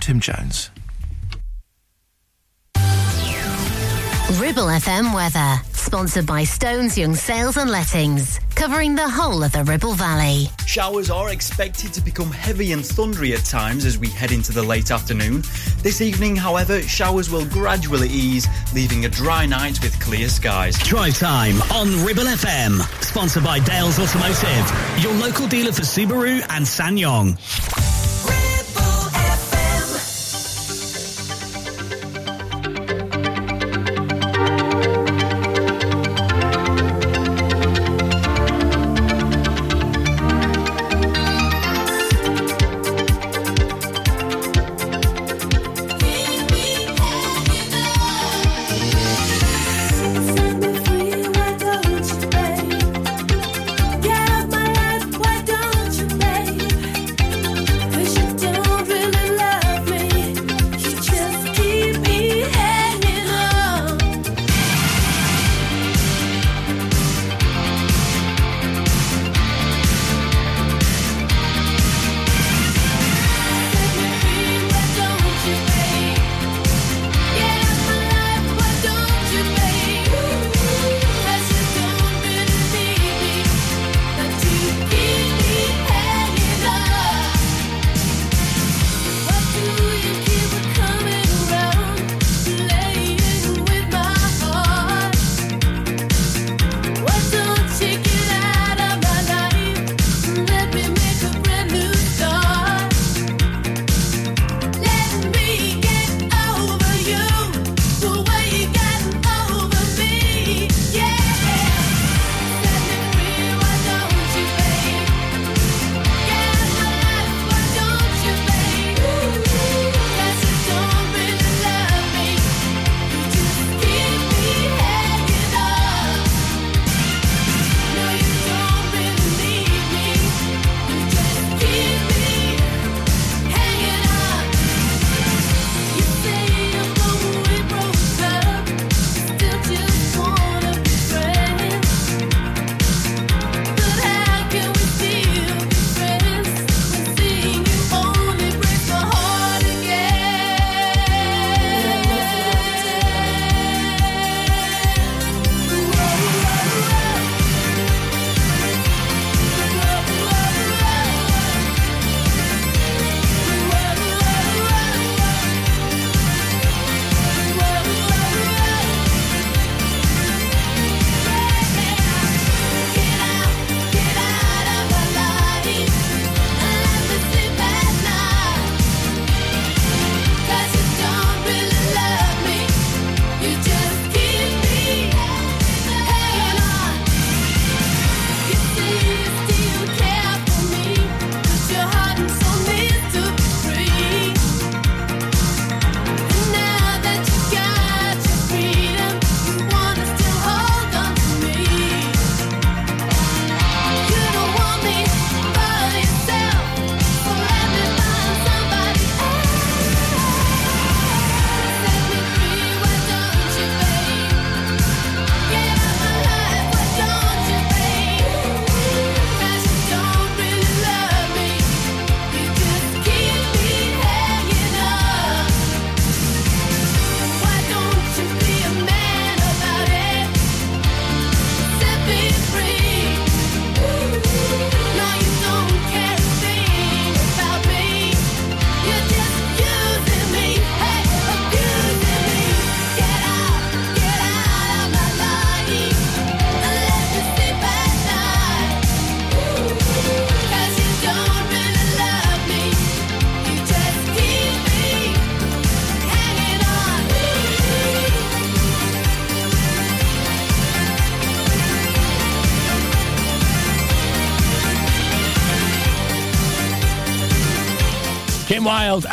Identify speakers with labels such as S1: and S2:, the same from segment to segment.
S1: from Tim Jones.
S2: Ribble FM weather, sponsored by Stones Young Sales and Lettings, covering the whole of the Ribble Valley.
S3: Showers are expected to become heavy and thundery at times as we head into the late afternoon. This evening, however, showers will gradually ease, leaving a dry night with clear skies.
S4: Drive time on Ribble FM, sponsored by Dales Automotive, your local dealer for Subaru and SsangYong.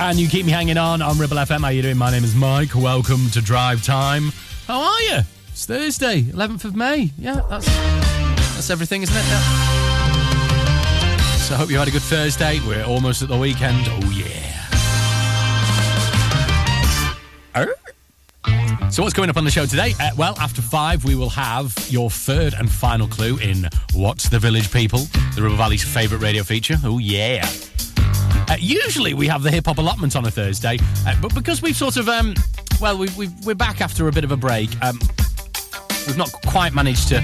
S5: And you keep me hanging on on Ribble FM. How you doing? My name is Mike. Welcome to Drive Time. How are you? It's Thursday, 11th of May. Yeah, that's that's everything, isn't it? Yeah. So I hope you had a good Thursday. We're almost at the weekend. Oh yeah. Er? So what's coming up on the show today? Uh, well, after five, we will have your third and final clue in What's the Village People, the Ribble Valley's favourite radio feature. Oh yeah.
S6: Uh, usually we have the hip hop allotment on a Thursday, uh, but because we've sort of, um, well, we, we, we're back after a bit of a break. Um, we've not quite managed to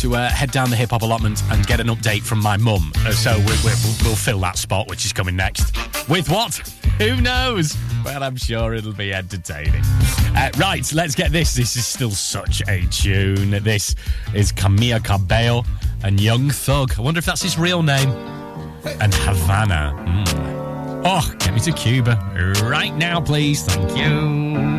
S6: to uh, head down the hip hop allotment and get an update from my mum. Uh, so we, we'll fill that spot, which is coming next. With what? Who knows? Well, I'm sure it'll be entertaining. Uh, right, let's get this. This is still such a tune. This is Camila Cabello and Young Thug. I wonder if that's his real name. And Havana. Mm. Oh, get me to Cuba right now, please. Thank you.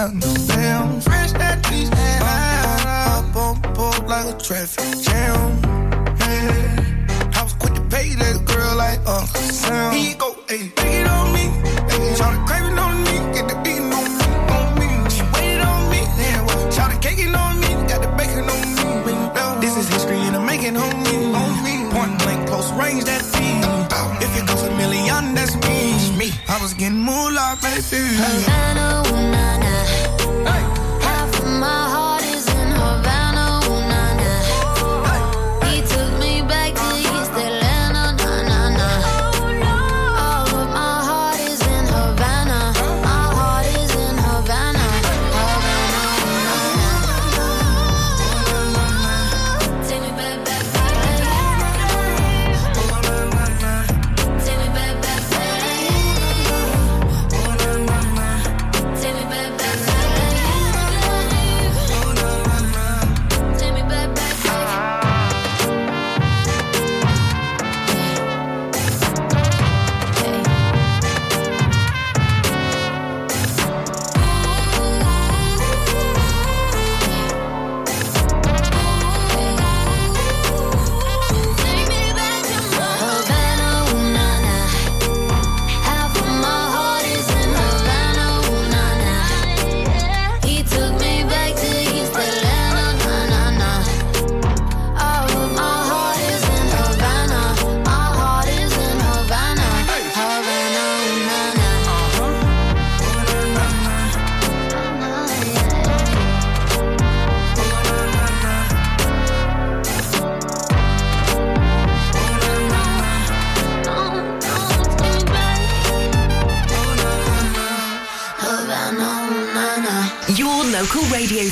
S7: about me. I fresh that trees and I up on the boat like a traffic jam. Yeah. I was quick to pay that girl like Uncle Sam. He go, hey, take it on me. Hey, try to crave it on me. Get the beating on me. She waited on me. Yeah, well, on me. Got the bacon on me. This is history and I'm making on me. On me. Point blank, close range, that thing. If it goes a that's me. I was getting moolah, baby.
S6: Half of my heart.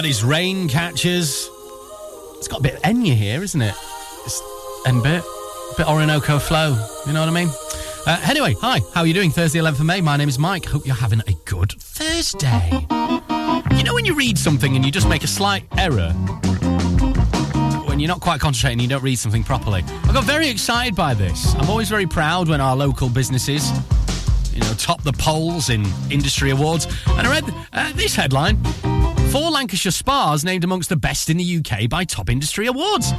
S5: That is Rain Catchers. It's got a bit of Enya here, isn't it? It's, and bit, bit Orinoco flow. You know what I mean? Uh, anyway, hi. How are you doing? Thursday, 11th of May. My name is Mike. Hope you're having a good Thursday. You know when you read something and you just make a slight error? When you're not quite concentrating, you don't read something properly. I got very excited by this. I'm always very proud when our local businesses you know, top the polls in industry awards. And I read uh, this headline Four Lancashire spas named amongst the best in the UK by top industry awards.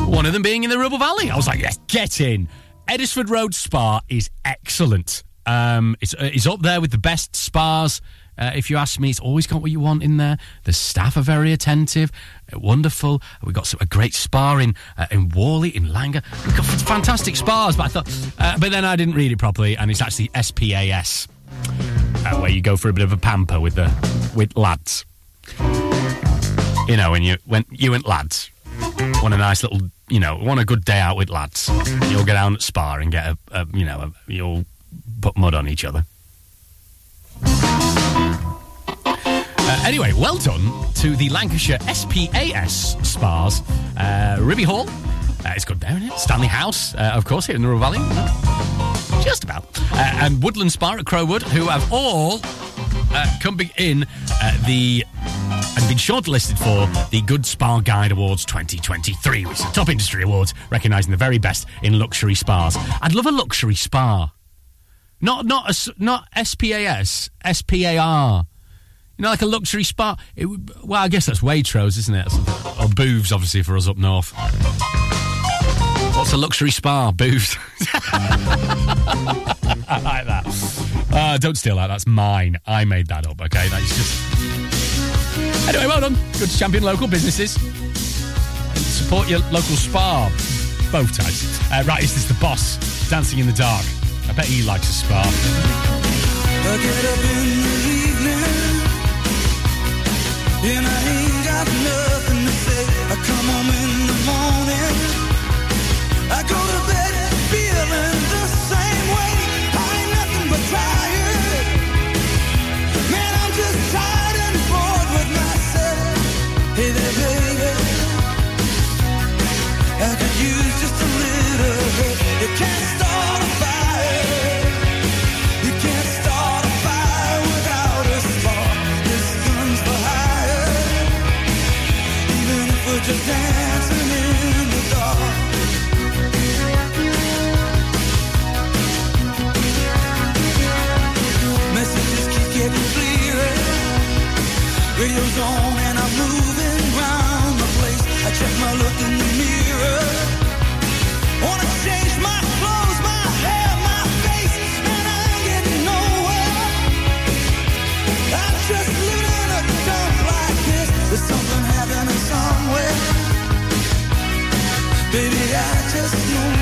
S5: One of them being in the Ribble Valley. I was like, yes, get in. Edisford Road Spa is excellent. Um, it's, uh, it's up there with the best spas. Uh, if you ask me, it's always got what you want in there. The staff are very attentive, uh, wonderful. We've got some, a great spa in uh, in Whalley, in Langho. We've got fantastic spas, but I thought, uh, but then I didn't read it properly, and it's actually SPAS, uh, where you go for a bit of a pamper with the with lads. You know, when you when you and lads want a nice little, you know, want a good day out with lads, you'll get down at spa and get a, a you know, a, you'll put mud on each other. Uh, anyway, well done to the Lancashire SPAS Spas, uh, Ribby Hall. Uh, it's good there, isn't it? Stanley House, uh, of course, here in the Rural Valley. Just about. Uh, and Woodland Spa at Crow Wood, who have all uh, come in uh, the and been shortlisted for the Good Spa Guide Awards 2023, which is the top industry awards recognising the very best in luxury spas. I'd love a luxury spa. Not not a, not SPAS, SPAR. You know, like a luxury spa. It, well, I guess that's Waitrose, isn't it? Or Booths, obviously, for us up north. What's a luxury spa? Booths. I like that. Uh, don't steal that. That's mine. I made that up, okay? That's just. Anyway, well done. Good to champion local businesses. Support your local spa. Both types. Uh, right, is this the boss? Dancing in the dark. I bet he likes a spa.
S8: I get up in the evening and I ain't got nothing to say. I come home And I'm the place. I check my look in the mirror. Wanna change my clothes, my hair, my face, and I ain't getting nowhere. I'm just living in a dump like this. There's something happening somewhere. Baby, I just know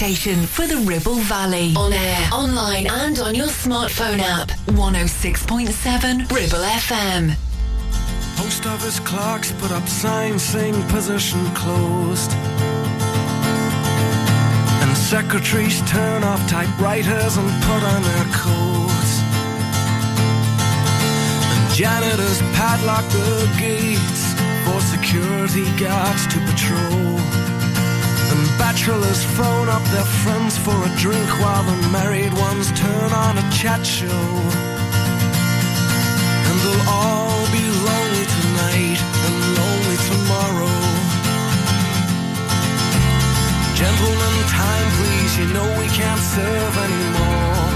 S1: station for the Ribble Valley. On air, online, and on your smartphone app. 106.7 Ribble FM.
S9: Post office clerks put up signs saying position closed. And secretaries turn off typewriters and put on their coats. And janitors padlock the gates for security guards to patrol. Bachelors phone up their friends for a drink while the married ones turn on a chat show. And they'll all be lonely tonight and lonely tomorrow. Gentlemen, time please, you know we can't serve anymore.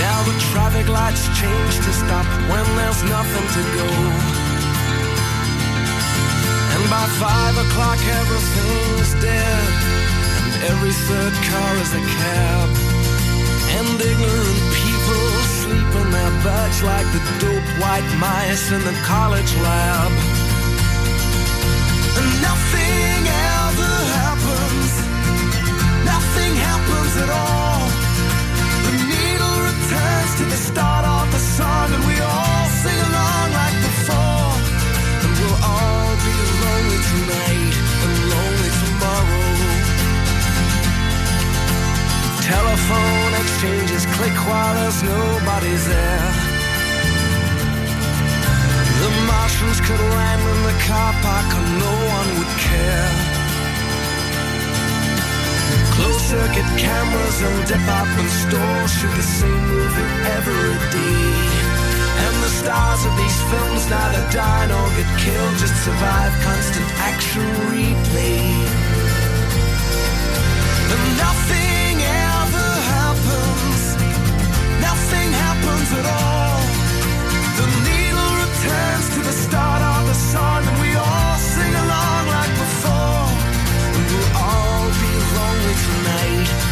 S9: Now the traffic lights change to stop when there's nothing to go. By five o'clock everything's dead, and every third car is a cab. And ignorant people sleep in their beds like the dope white mice in the college lab. And nothing ever happens, nothing happens at all. Tonight and lonely tomorrow. Telephone exchanges click while there's nobody there. The Martians could land in the car park and no one would care. Closed circuit cameras and department stores shoot the same movie every day. And the stars of these films neither die nor get killed, just survive constant action replay. And nothing ever happens, nothing happens at all. The needle returns to the start of the song, and we all sing along like before. And we'll all be lonely tonight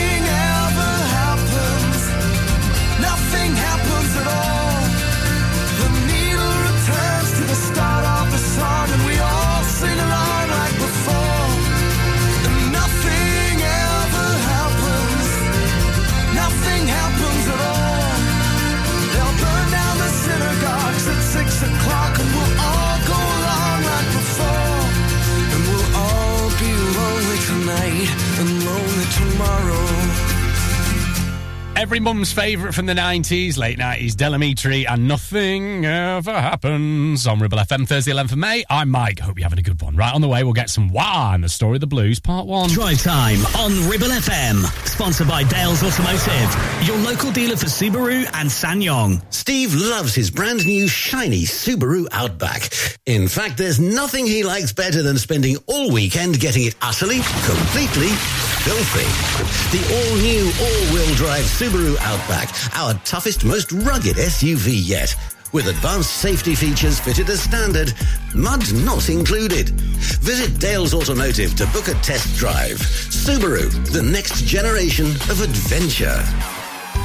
S9: start of the song, and we all sing along like before. And nothing ever happens. Nothing happens at all. They'll burn down the synagogues at six o'clock, and we'll all go along like before. And we'll all be lonely tonight and lonely tomorrow.
S5: Every mum's favourite from the 90s, late 90s, Del Amitri, and nothing ever happens on Ribble FM Thursday, 11th of May. I'm Mike. Hope you're having a good one. Right on the way, we'll get some Wah and the story of the blues, part one.
S10: Drive time on Ribble FM. Sponsored by Dales Automotive, your local dealer for Subaru and SsangYong.
S11: Steve loves his brand new shiny Subaru Outback. In fact, there's nothing he likes better than spending all weekend getting it utterly, completely filthy. The all-new all-wheel drive Subaru Outback, our toughest, most rugged SUV yet. With advanced safety features fitted as standard, mud not included. Visit Dales Automotive to book a test drive. Subaru, the next generation of adventure.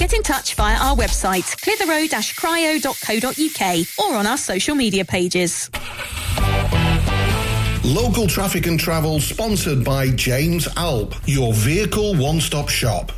S12: Get in touch via our website, clitheroe-cryo.co.uk or on our social media pages.
S8: Local traffic and travel sponsored by James Alp, your vehicle one stop shop.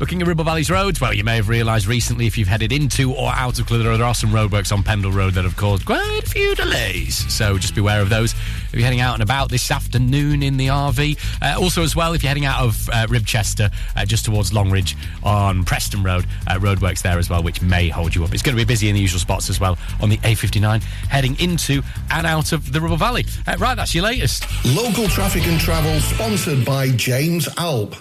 S5: Looking at Ribble Valley's roads, well, you may have realised recently if you've headed into or out of Clitheroe, there are some roadworks on Pendle Road that have caused quite a few delays. So just beware of those if you're heading out and about this afternoon in the RV. Uh, also, as well, if you're heading out of uh, Ribchester uh, just towards Longridge on Preston Road, uh, roadworks there as well, which may hold you up. It's going to be busy in the usual spots as well on the A59 heading into and out of the Ribble Valley. Uh, right, that's your latest.
S8: Local traffic and travel sponsored by James Alp.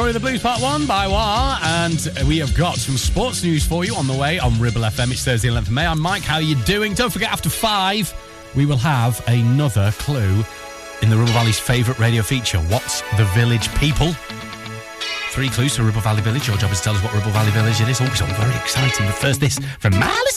S13: Story of the Blues
S6: Part 1 by Wah, and we have got some sports news for you on the way on Ribble FM. It's Thursday, 11th of May. I'm Mike. How are you doing? Don't forget, after five, we will have another clue in the Ribble Valley's favourite radio feature. What's the village people? Three clues to Ribble Valley Village. Your job is to tell us what Ribble Valley Village it is. Oh, it's all very exciting. But first, this from Miley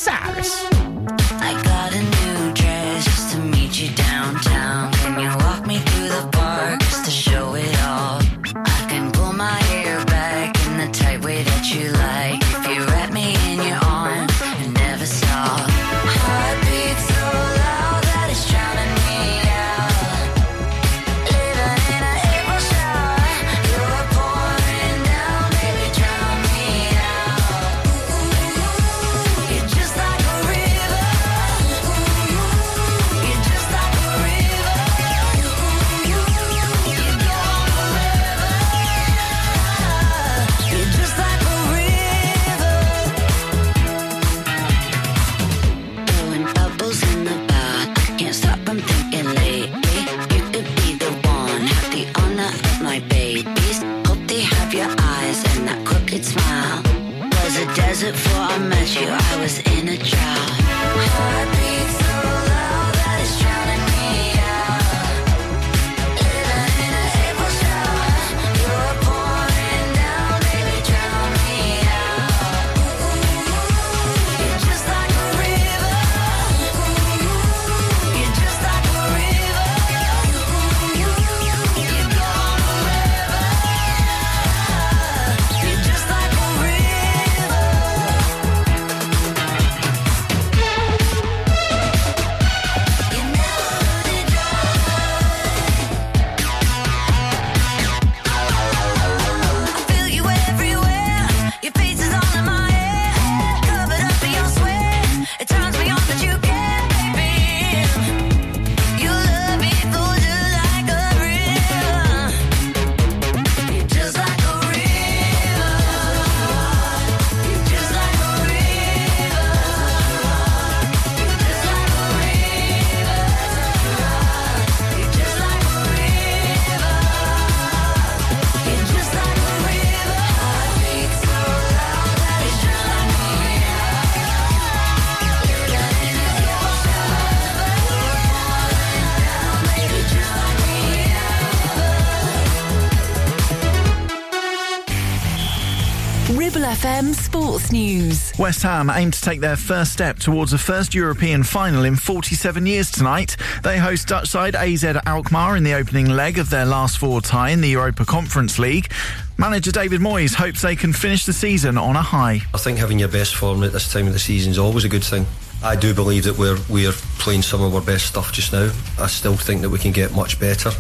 S14: West Ham aim to take their first step towards a first European final in 47 years tonight. They host Dutch side AZ Alkmaar in the opening leg of their last four tie in the Europa Conference League. Manager David Moyes hopes they can finish the season on a high.
S15: I think having your best form at this time of the season is always a good thing. I do believe that we're we're playing some of our best stuff just now. I still think that we can get much better.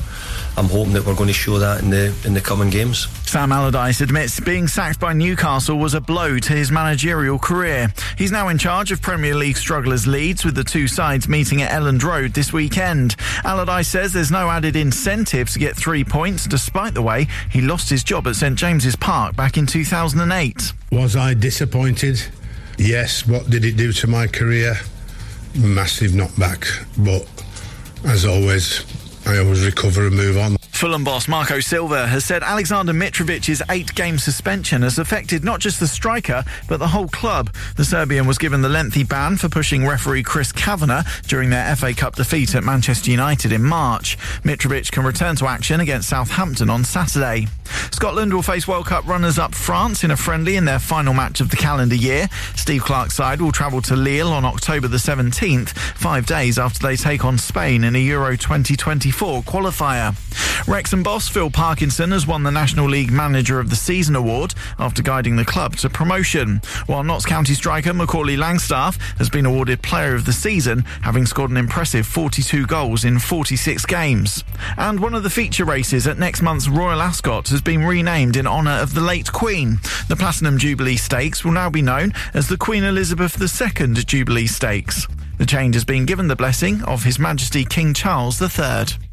S15: I'm hoping that we're going to show that in the in the coming games.
S14: Sam Allardyce admits being sacked by Newcastle was a blow to his managerial career. He's now in charge of Premier League strugglers Leeds with the two sides meeting at Elland Road this weekend. Allardyce says there's no added incentive to get three points despite the way he lost his job at St James's Park back in 2008.
S16: Was I disappointed? Yes. What did it do to my career? Massive knockback. But as always, I always recover and move on.
S14: Fulham boss Marco Silva has said Alexander Mitrovic's eight game suspension has affected not just the striker, but the whole club. The Serbian was given the lengthy ban for pushing referee Chris Kavanagh during their FA Cup defeat at Manchester United in March. Mitrovic can return to action against Southampton on Saturday. Scotland will face World Cup runners up France in a friendly in their final match of the calendar year. Steve Clarke's side will travel to Lille on October the 17th, five days after they take on Spain in a Euro 2024 qualifier. Wrexham boss Phil Parkinson has won the National League Manager of the Season award after guiding the club to promotion, while Notts County striker Macaulay Langstaff has been awarded Player of the Season, having scored an impressive 42 goals in 46 games. And one of the feature races at next month's Royal Ascot has been renamed in honour of the late Queen. The Platinum Jubilee Stakes will now be known as the Queen Elizabeth II Jubilee Stakes. The change has been given the blessing of His Majesty King Charles III.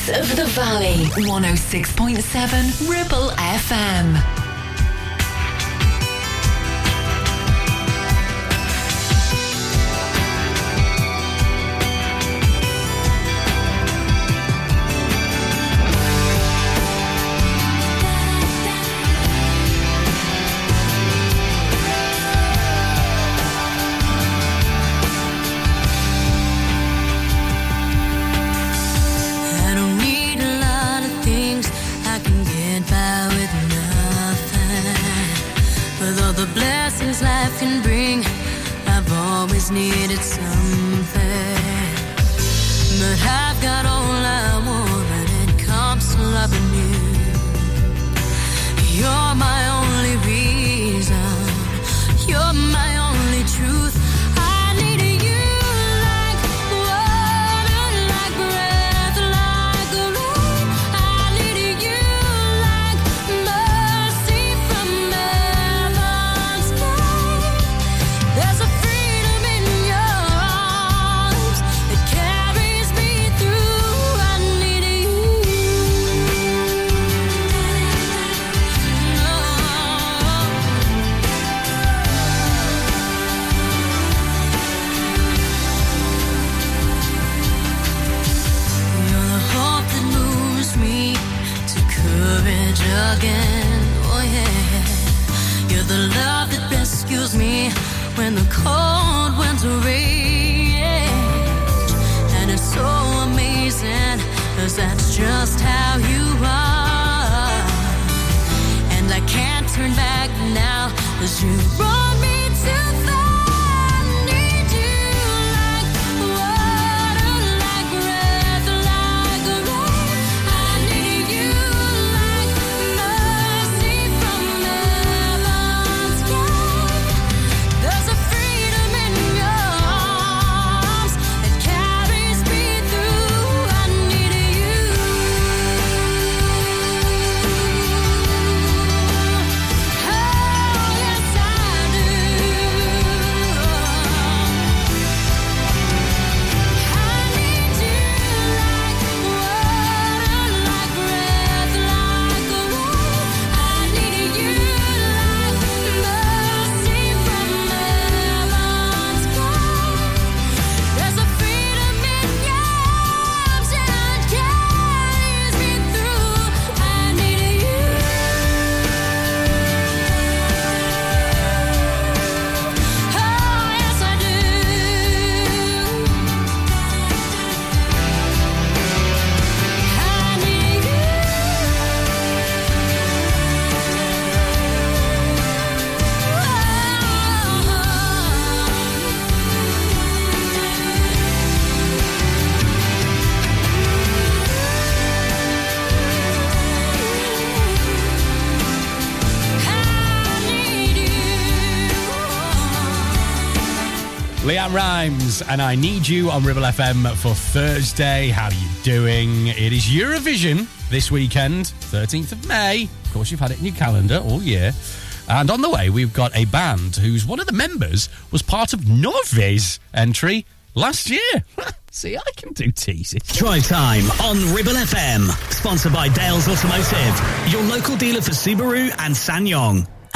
S4: Voice of the valley. 106.7 Ribble FM.
S17: And I Need You
S5: on Ribble FM for Thursday. How are you doing? It is Eurovision this weekend, 13th of May. Of course, you've had it in your calendar all year. And on the way, we've got a band whose one of the members was part of Norway's entry last year. See, I can do teases.
S10: Drive time on Ribble FM. Sponsored by Dales Automotive, your local dealer for Subaru and SsangYong.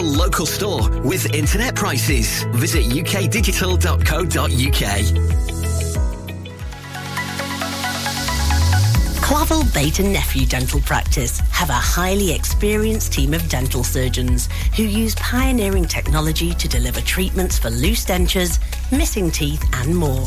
S18: your local store with internet prices. Visit ukdigital.co.uk.
S19: Clavel Bait and Nephew Dental Practice have a highly experienced team of dental surgeons who use pioneering technology to deliver treatments for loose dentures, missing teeth, and more.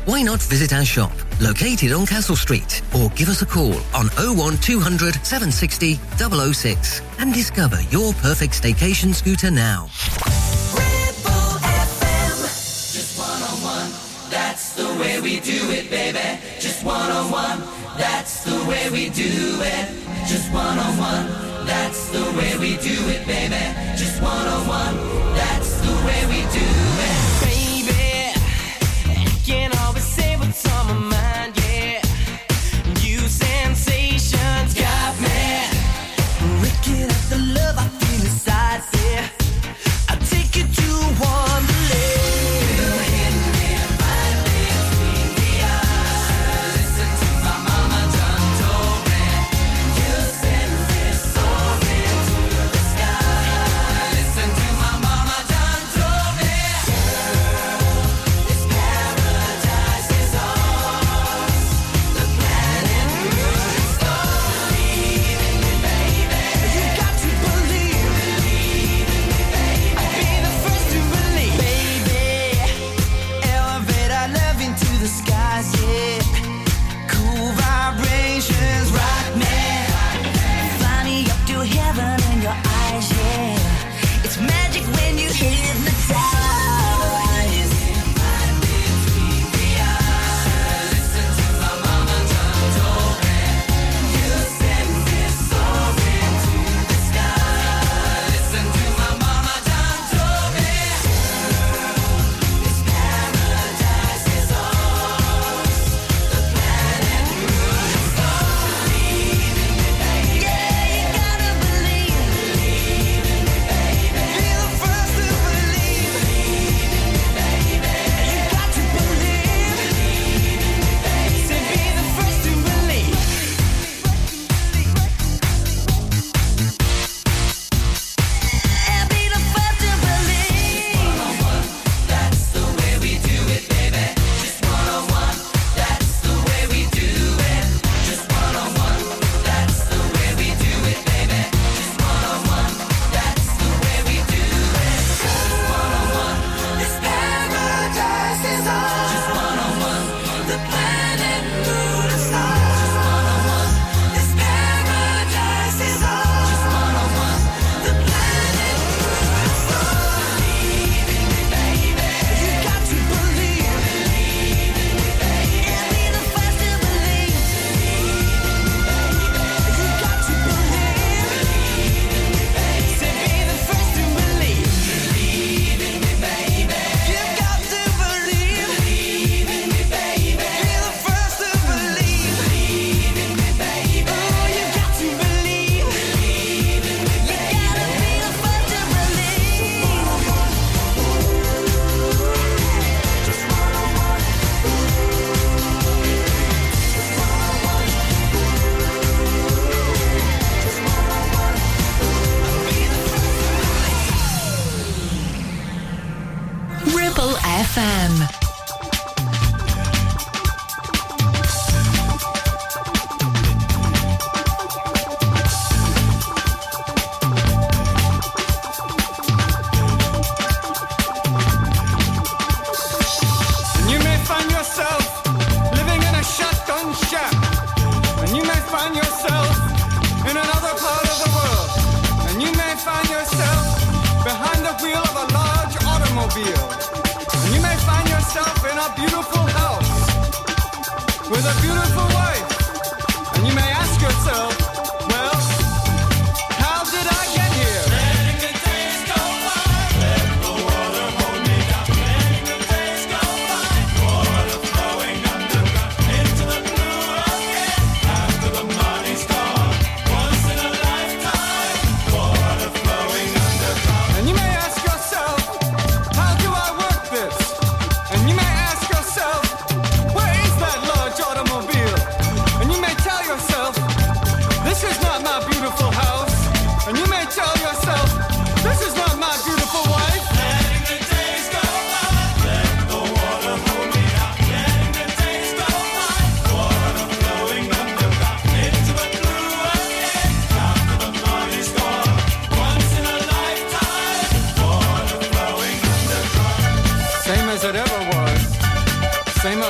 S20: Why not visit our shop, located on Castle Street, or give us a call on 01200 760 006 and discover your perfect staycation scooter now.
S8: Just one on one, that's the way we do it, baby. Just one on one, that's the way we do it. Just one on one, that's the way we do it, baby. Just one on one, that's the way we do it. Baby, can't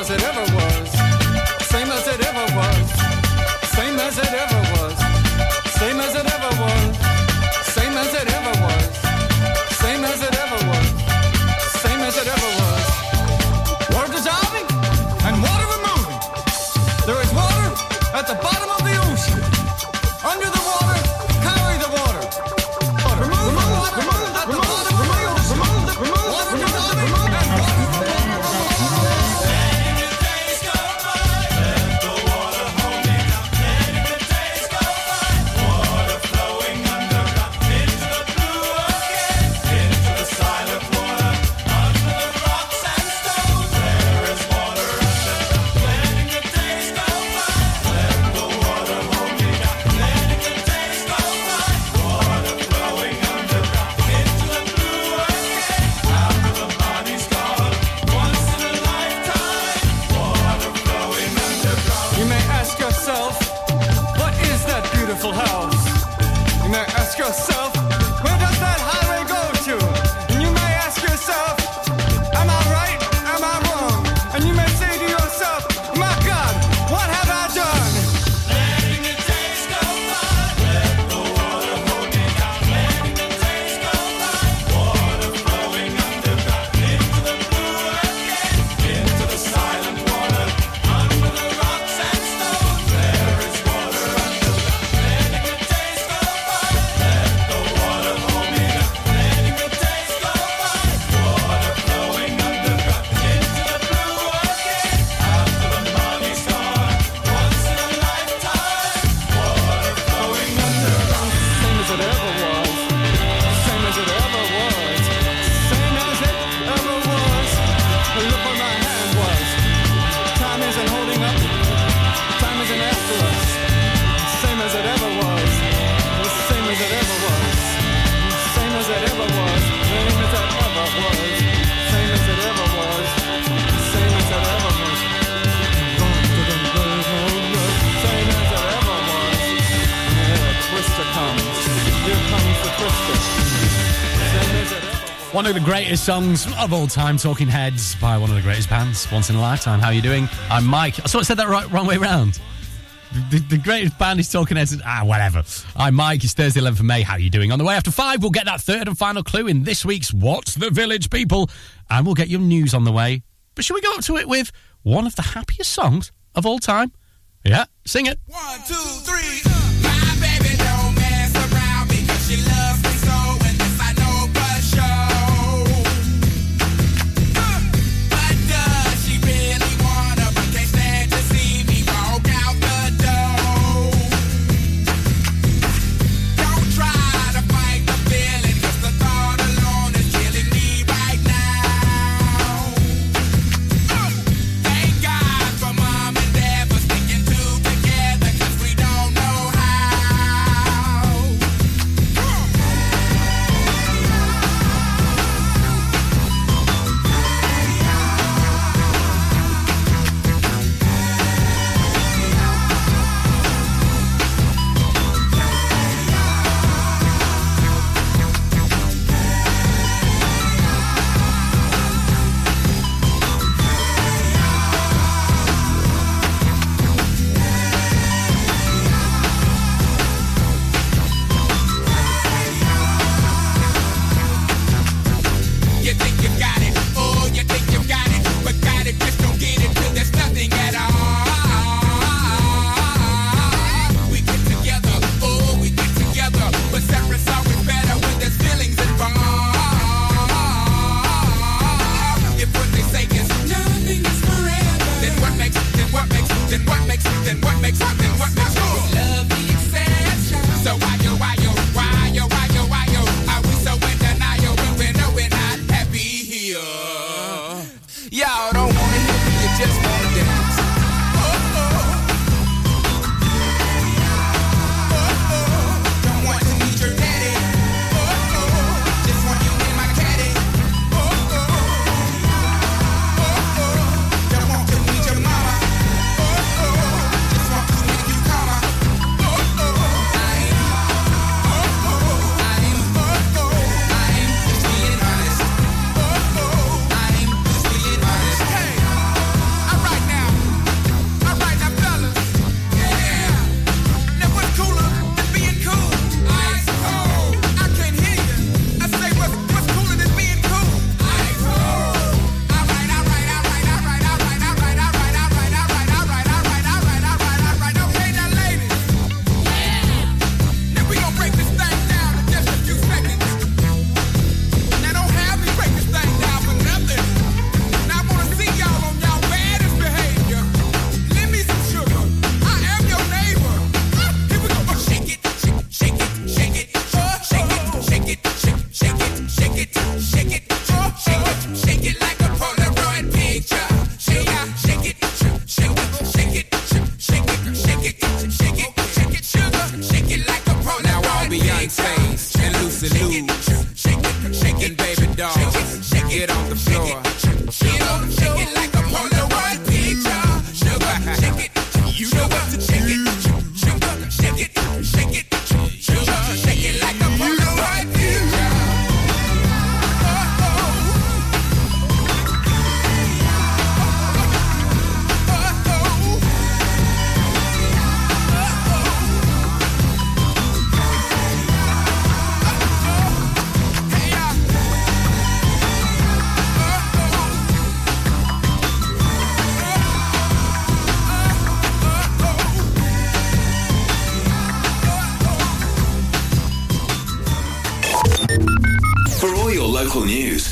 S21: does it ever
S22: greatest songs of all time, Talking Heads by one of the greatest bands, once in a lifetime. How are you doing? I'm Mike. I sort of said that right, wrong way around. The, the, the, greatest band is Talking Heads. Ah, whatever. I'm Mike. It's Thursday, 11th of May. How are you doing? On the way after five, we'll get that third and final clue in this week's What's the Village People, and we'll get your news on the way. But should we go up to it with one of the happiest songs of all time? Yeah, sing it.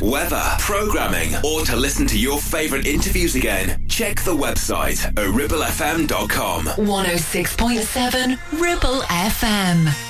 S23: Weather, programming, or to listen to your favourite interviews again, check the website at ribblefm.com.
S1: 106.7 Ribble FM.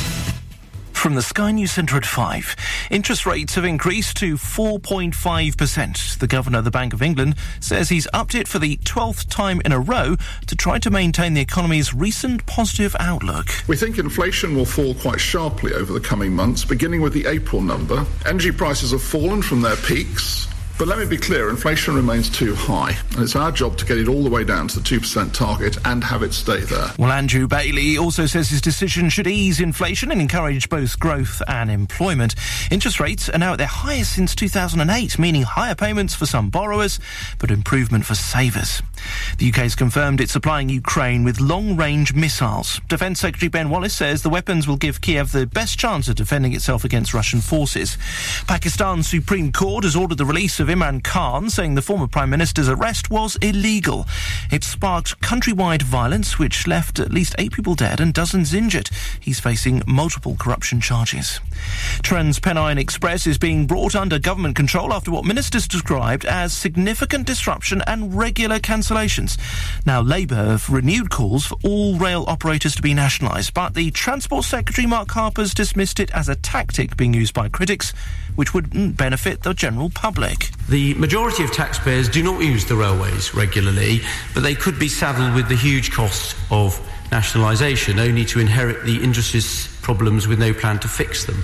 S24: From the Sky News Centre at 5. Interest rates have increased to 4.5%. The Governor of the Bank of England says he's upped it for the 12th time in a row to try to maintain the economy's recent positive outlook.
S25: We think inflation will fall quite sharply over the coming months, beginning with the April number. Energy prices have fallen from their peaks. But let me be clear, inflation remains too high, and it's our job to get it all the way down to the 2% target and have it stay there.
S24: Well, Andrew Bailey also says his decision should ease inflation and encourage both growth and employment. Interest rates are now at their highest since 2008, meaning higher payments for some borrowers, but improvement for savers. The UK has confirmed it's supplying Ukraine with long-range missiles. Defence Secretary Ben Wallace says the weapons will give Kiev the best chance of defending itself against Russian forces. Pakistan's Supreme Court has ordered the release of Imran Khan, saying the former Prime Minister's arrest was illegal. It sparked countrywide violence, which left at least eight people dead and dozens injured. He's facing multiple corruption charges. Trans-Pennine Express is being brought under government control after what ministers described as significant disruption and regular cancellations. Now, Labour have renewed calls for all rail operators to be nationalised, but the Transport Secretary Mark Harper's dismissed it as a tactic being used by critics, which wouldn't mm, benefit the general public.
S26: The majority of taxpayers do not use the railways regularly, but they could be saddled with the huge cost of nationalisation, only to inherit the industry's problems with no plan to fix them.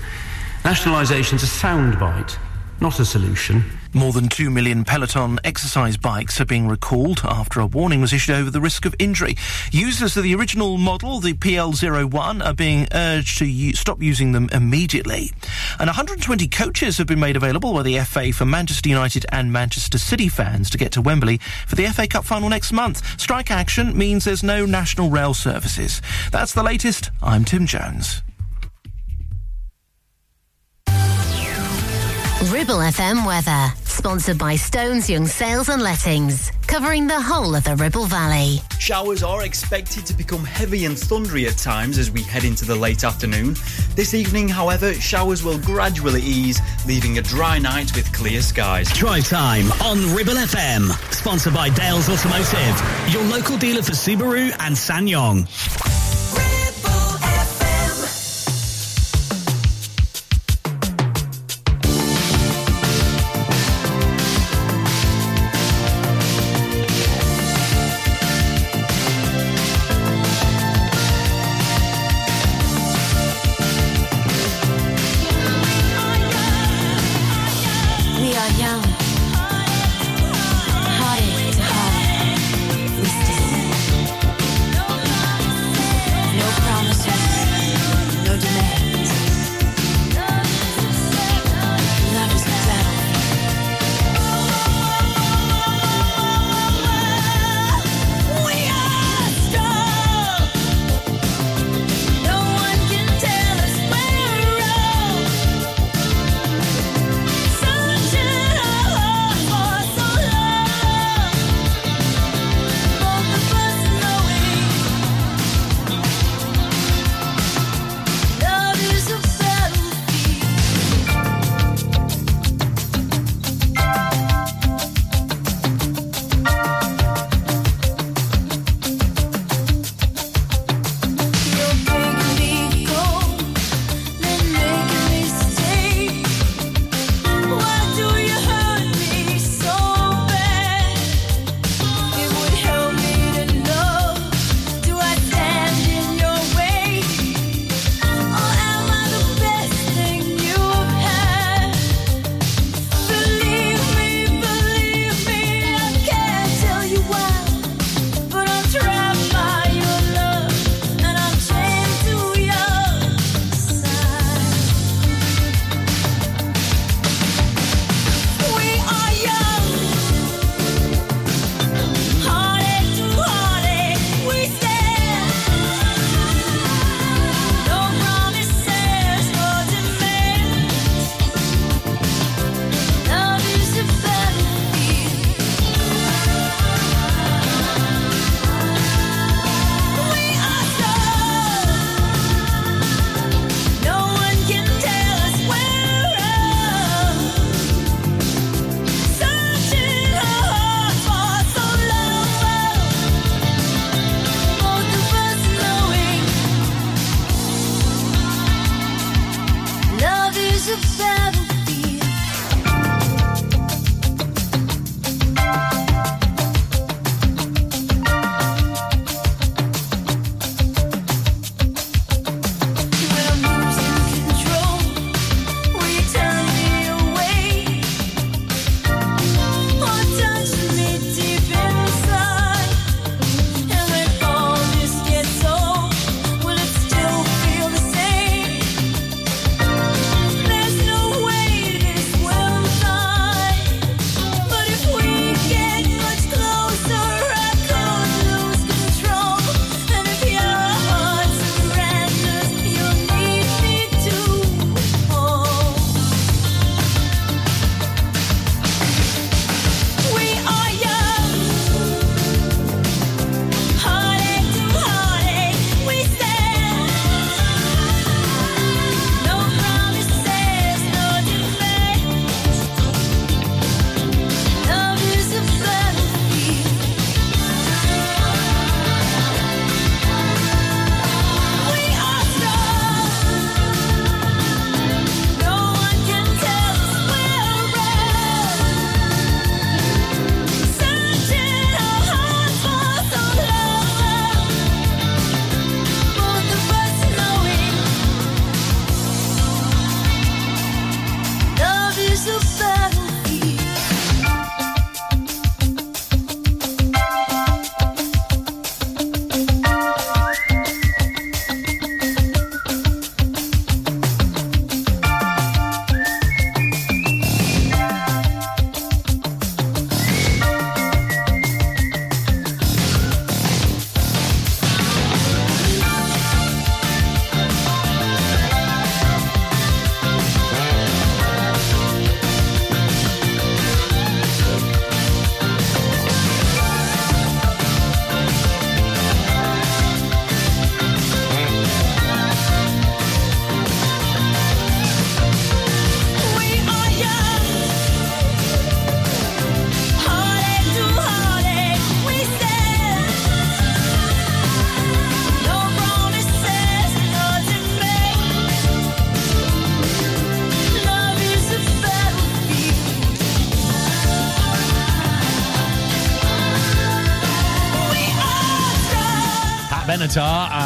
S26: Nationalisation's a soundbite, not a solution.
S24: More than 2 million Peloton exercise bikes are being recalled after a warning was issued over the risk of injury. Users of the original model, the PL01, are being urged to u- stop using them immediately. And 120 coaches have been made available by the FA for Manchester United and Manchester City fans to get to Wembley for the FA Cup final next month. Strike action means there's no national rail services. That's the latest. I'm Tim Jones.
S27: Ribble FM weather, sponsored by Stones Young Sales and Lettings, covering the whole of the Ribble Valley.
S28: Showers are expected to become heavy and thundery at times as we head into the late afternoon. This evening, however, showers will gradually ease, leaving a dry night with clear skies.
S10: Drive time on Ribble FM, sponsored by Dales Automotive, your local dealer for Subaru and
S4: SsangYong.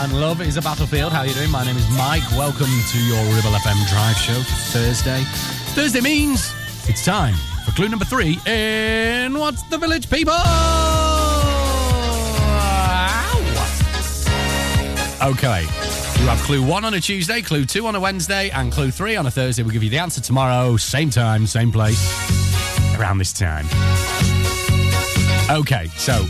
S4: And Love is a Battlefield. How are you doing? My name is Mike. Welcome to your Ribble FM Drive Show for Thursday. Thursday means it's time for clue number three in What's the Village People? Okay. You have clue one on a Tuesday, clue two on a Wednesday, and clue three on a Thursday. We'll give you the answer tomorrow, same time, same place, around this time. Okay, so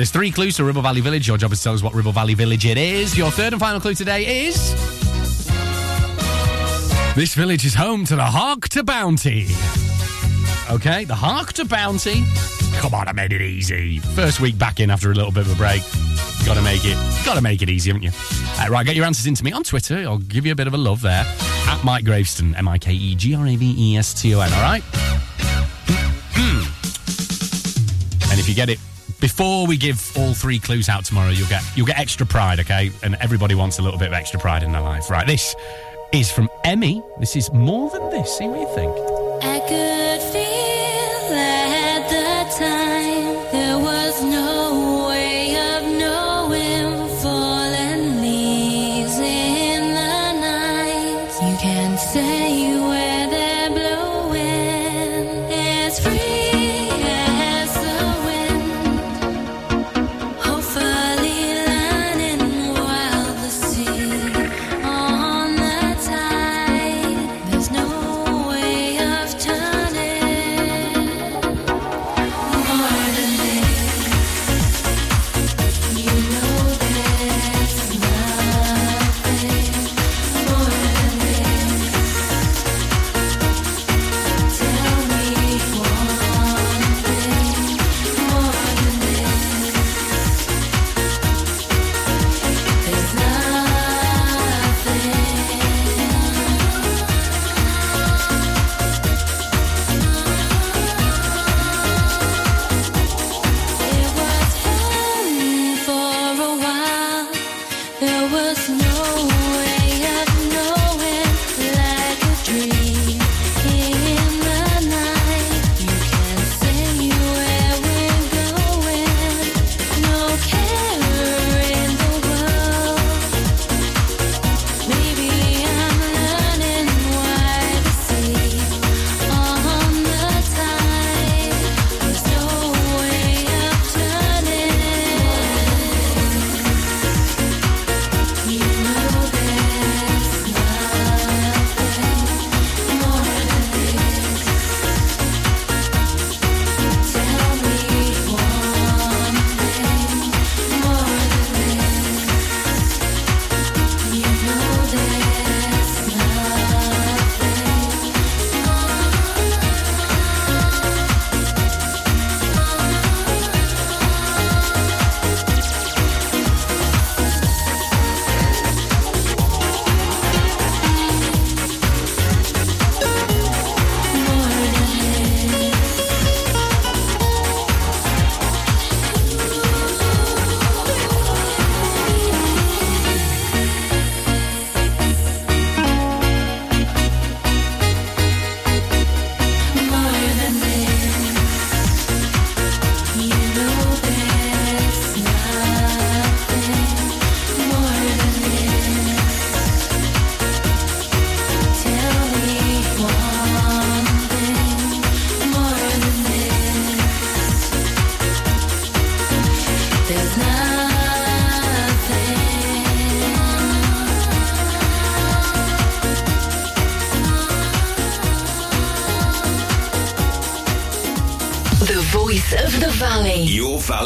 S4: there's three clues to Ribble Valley Village. Your job is to tell us what Ribble Valley Village it is. Your third and final clue today is. This village is home to the Hark to Bounty. Okay, the Hark to Bounty. Come on, I made it easy. First week back in after a little bit of a break. Gotta make it, gotta make it easy, haven't you? Uh, right, get your answers into me on Twitter. I'll give you a bit of a love there. At Mike Graveston, M I K E G R A V E S T O N, all right? and if you get it before we give all three clues out tomorrow, you'll get you'll get extra pride, okay? And everybody wants a little bit of extra pride in their life. Right, this is from Emmy. This is more than this. See what you think.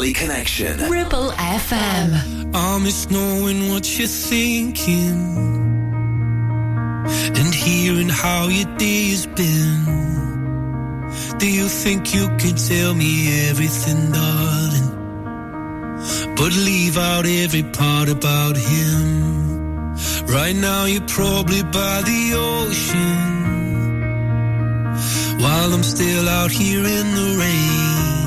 S1: Valley
S23: Connection.
S1: Ribble FM.
S8: I miss knowing what you're thinking and hearing how your day has been. Do you think you can tell me everything, darling? But leave out every part about him. Right now, you're probably by the ocean while I'm still out here in the rain.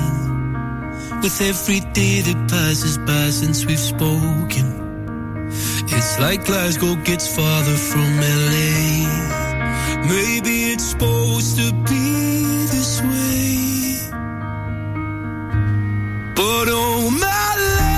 S8: With every day that passes by since we've spoken, it's like Glasgow gets farther from LA. Maybe it's supposed to be this way. But oh my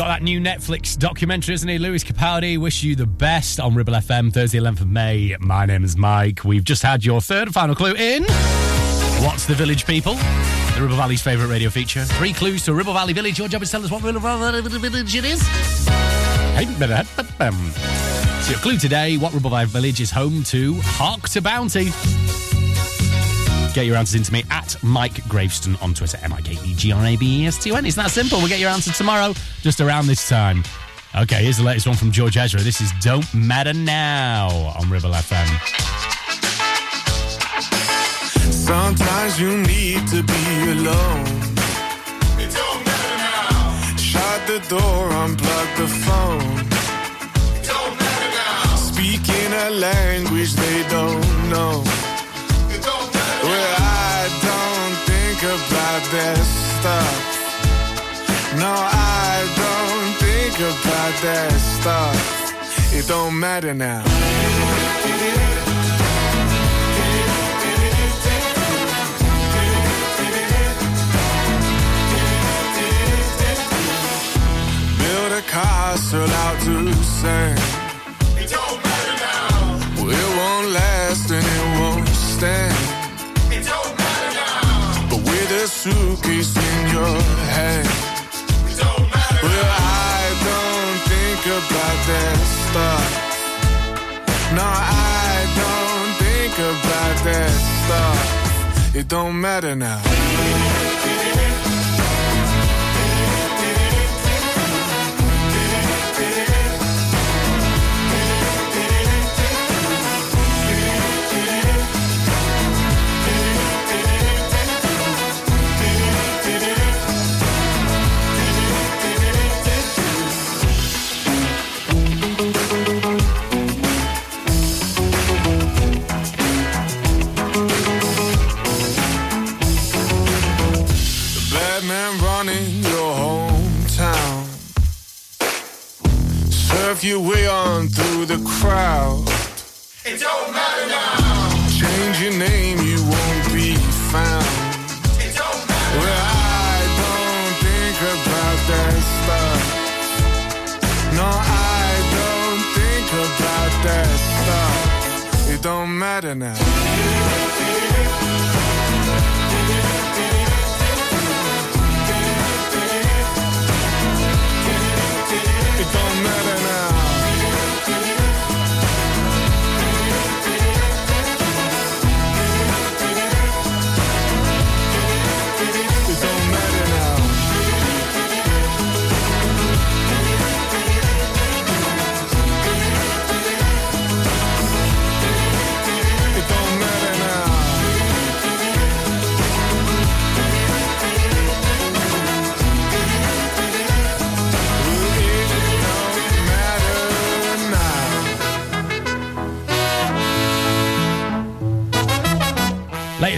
S5: Got that new Netflix documentary, isn't he? Lewis Capaldi, wish you the best on Ribble FM, Thursday, 11th of May. My name is Mike. We've just had your third and final clue in. What's the Village People? The Ribble Valley's favourite radio feature. Three clues to Ribble Valley Village. Your job is tell us what Ribble Valley Village it is. So your clue today, what Ribble Valley Village is home to Hark to Bounty. Get your answers into me at Mike Graveston on Twitter, M I K E G R A V E S T O N. It's that simple. We'll get your answer tomorrow, just around this time. Okay, here's the latest one from George Ezra. This is Don't Matter Now on Ribble FM.
S8: Sometimes you need to be alone. It don't matter now. Shut the door, unplug the phone. It don't matter now. Speaking a language they don't know. Well, I don't think about that stuff. No, I don't think about that stuff. It don't matter now. Build a castle out to sand. Suitcase in your matter well, I don't think about that stuff. No, I don't think about that stuff. It don't matter now. Surf your way on through the crowd. It don't matter now. Change your name, you won't be found. It don't matter. Well, I don't think about that stuff. No, I don't think about that stuff. It don't matter now.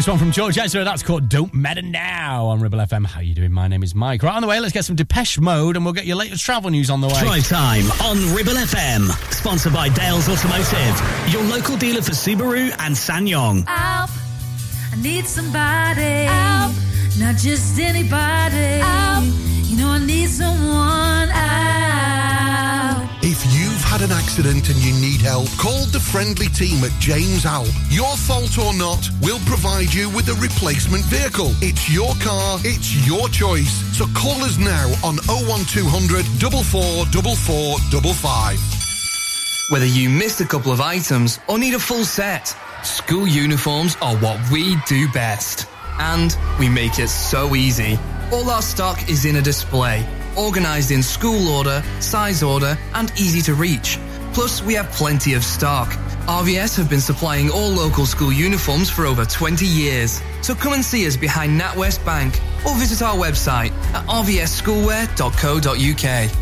S5: Latest one from George Ezra. That's called Don't Matter Now on Ribble FM. How you doing? My name is Mike. Right on the way, let's get some Depeche Mode and we'll get your latest travel news on the way.
S4: Drive time on Ribble FM. Sponsored by Dales Automotive, your local dealer for Subaru and SsangYong.
S29: Help. I need somebody. Help. Not just anybody. Help. You know, I need someone.
S30: Had an accident and you need help, call the friendly team at James Alp. Your fault or not, we'll provide you with a replacement vehicle. It's your car, it's your choice. So call us now on 01200 444455.
S31: Whether you missed a couple of items or need a full set, school uniforms are what we do best. And we make it so easy. All our stock is in a display, organised in school order, size order, and easy to reach. Plus, we have plenty of stock. RVS have been supplying all local school uniforms for over 20 years. So come and see us behind NatWest Bank or visit our website at rvsschoolwear.co.uk.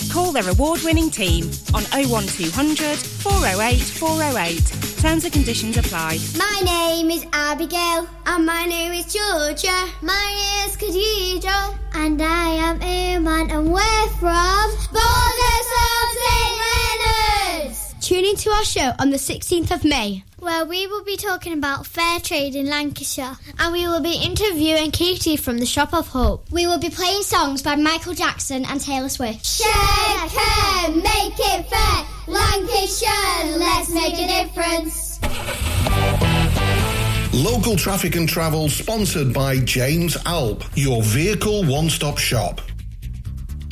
S32: Call their award winning team on 01200 408 408. Terms and conditions apply.
S33: My name is Abigail. And my name is Georgia. My name is Cathedral. And I am Iman. And we're from Borders of St. Leonard's.
S34: Tune into our show on the 16th of May.
S33: Where we will be talking about fair trade in Lancashire. And we will be interviewing Katie from the Shop of Hope. We will be playing songs by Michael Jackson and Taylor Swift. Share, care, make it fair. Lancashire, let's make a difference.
S30: Local traffic and travel sponsored by James Alp, your vehicle one stop shop.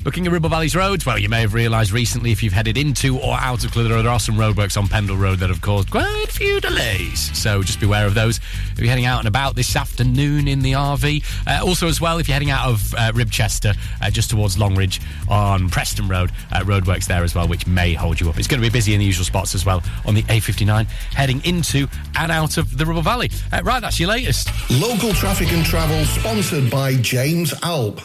S5: Looking at Ribble Valley's roads, well, you may have realised recently if you've headed into or out of Clitheroe, there are some roadworks on Pendle Road that have caused quite a few delays. So just beware of those if you're heading out and about this afternoon in the RV. Uh, also, as well, if you're heading out of uh, Ribchester uh, just towards Longridge on Preston Road, uh, roadworks there as well, which may hold you up. It's going to be busy in the usual spots as well on the A59 heading into and out of the Ribble Valley. Uh, right, that's your latest.
S30: Local traffic and travel sponsored by James Alp.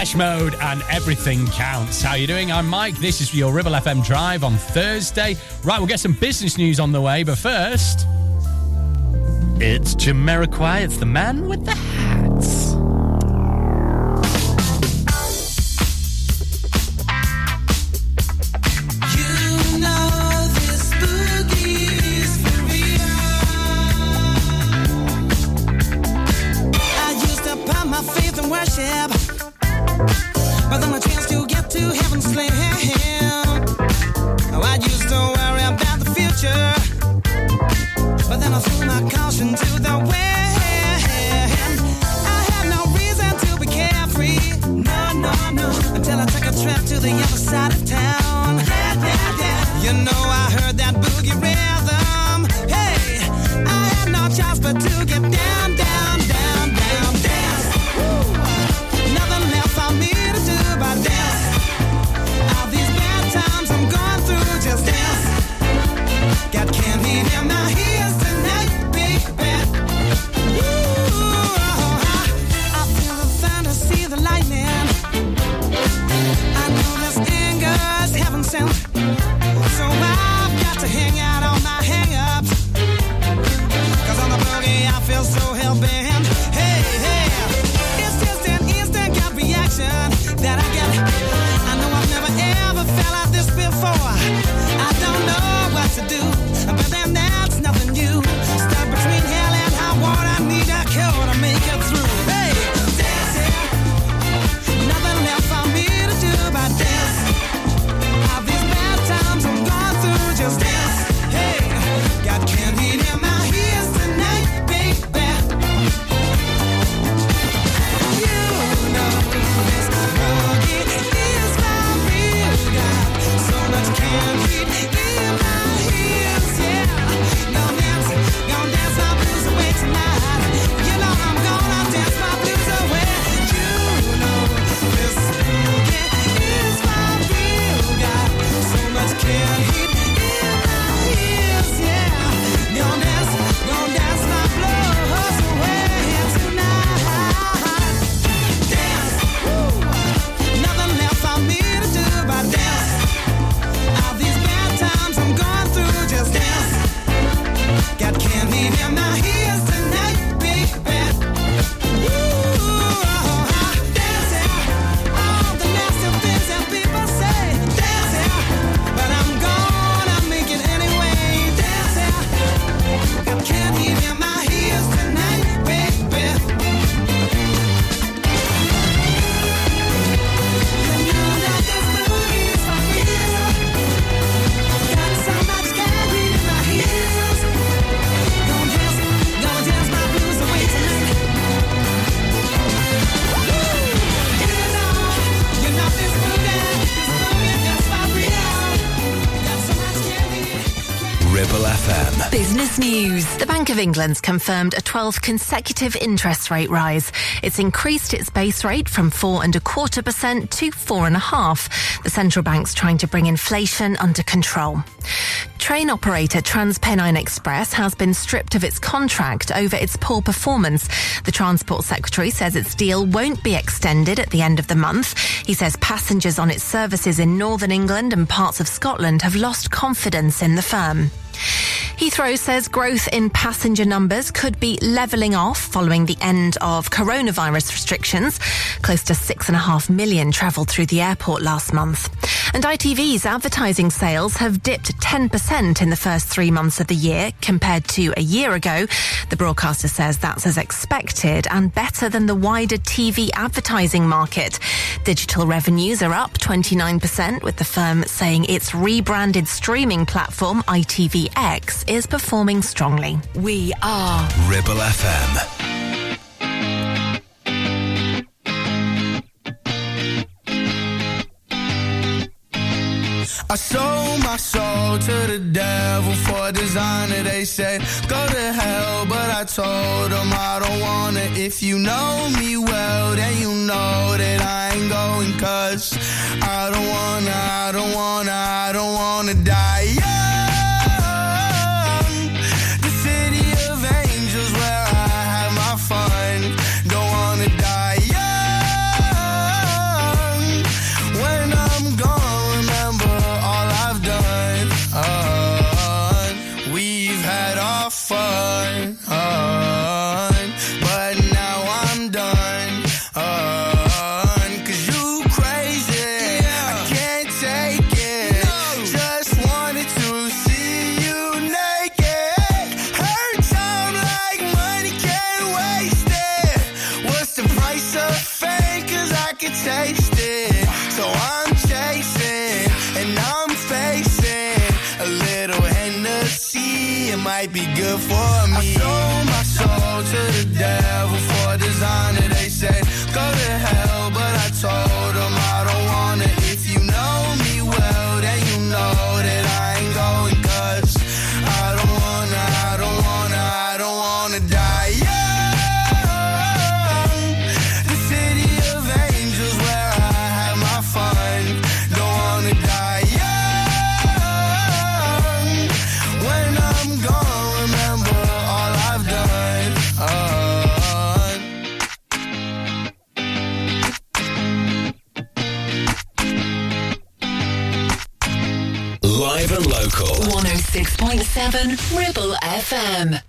S35: Depeche Mode and Everything Counts. How you doing? I'm Mike. This is your Ribble FM Drive on Thursday. Right, we'll get some business news on the way, but first, it's Jim Jamiroquai. It's the man with the
S1: England's confirmed a 12th consecutive interest rate rise. It's increased its base rate from four and a quarter percent to four and a half. The central bank's trying to bring inflation under control. Train operator TransPennine Express has been stripped of its contract over its poor performance. The Transport Secretary says its deal won't be extended at the end of the month. He says passengers on its services in Northern England and parts of Scotland have lost confidence in the firm. Heathrow says growth in passenger numbers could be levelling off following the end of coronavirus restrictions. Close to six and a half million travelled through the airport last month. And ITV's advertising sales have dipped 10% in the first three months of the year compared to a year ago. The broadcaster says that's as expected and better than the wider TV advertising market. Digital revenues are up 29%, with the firm saying its rebranded streaming platform, ITVX, is performing strongly. We are
S23: Ribble FM.
S8: I sold my soul to the devil for a designer. They said, go to hell, but I told them I don't wanna. If you know me well, then you know that I ain't going. Cause I don't wanna, I don't wanna, I don't wanna die young. Ripple Ribble FM.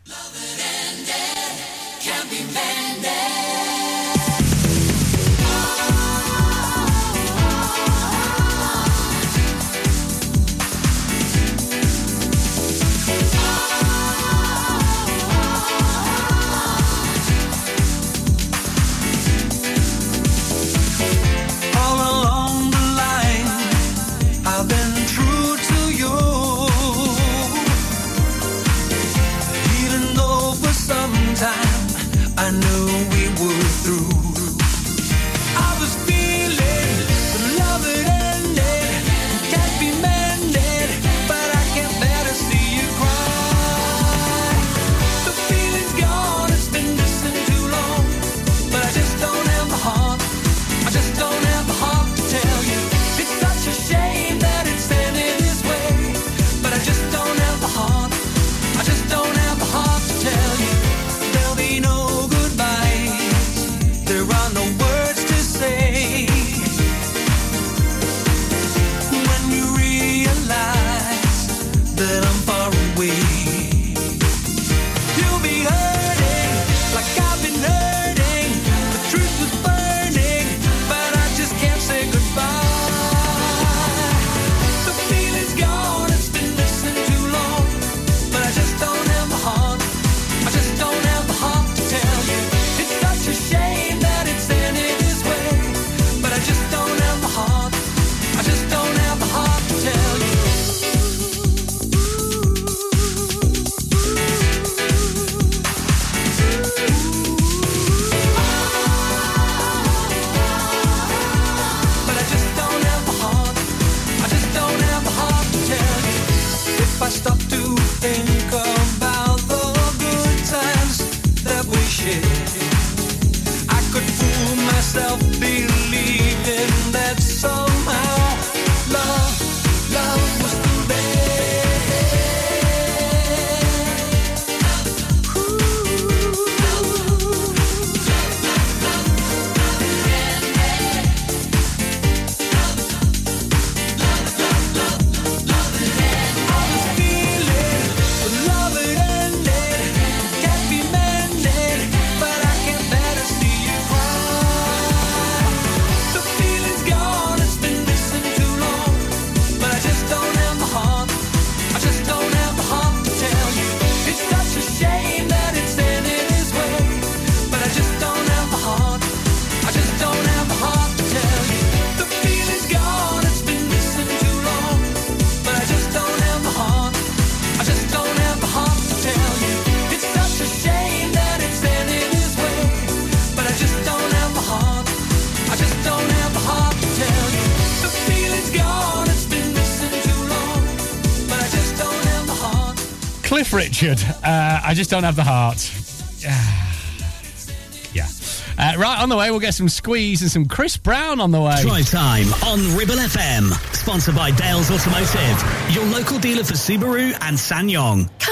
S36: Good.
S5: Uh, I just don't have the heart. yeah. Uh, right, on the way, we'll get some Squeeze and some Chris Brown on the way.
S4: Drive time on Ribble FM. Sponsored by Dales Automotive, your local dealer for Subaru and SsangYong.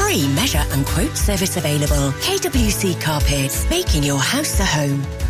S8: Free measure and quote service available. KWC Carpets, making your house a home.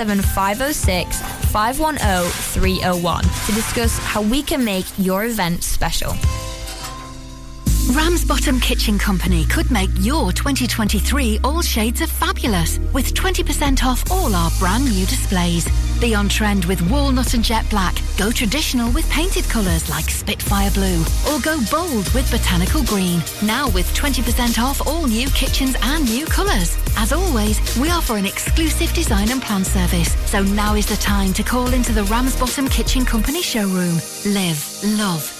S37: 07506 510 301 to discuss how we can make your event special.
S1: Ramsbottom Kitchen Company could make your 2023 all shades of fabulous with 20% off all our brand new displays. Be on trend with walnut and jet black. Go traditional with painted colours like Spitfire Blue. Or go bold with botanical green. Now with 20% off all new kitchens and new colours. As always, we offer an exclusive design and plan service. So now is the time to call into the Ramsbottom Kitchen Company showroom. Live, love,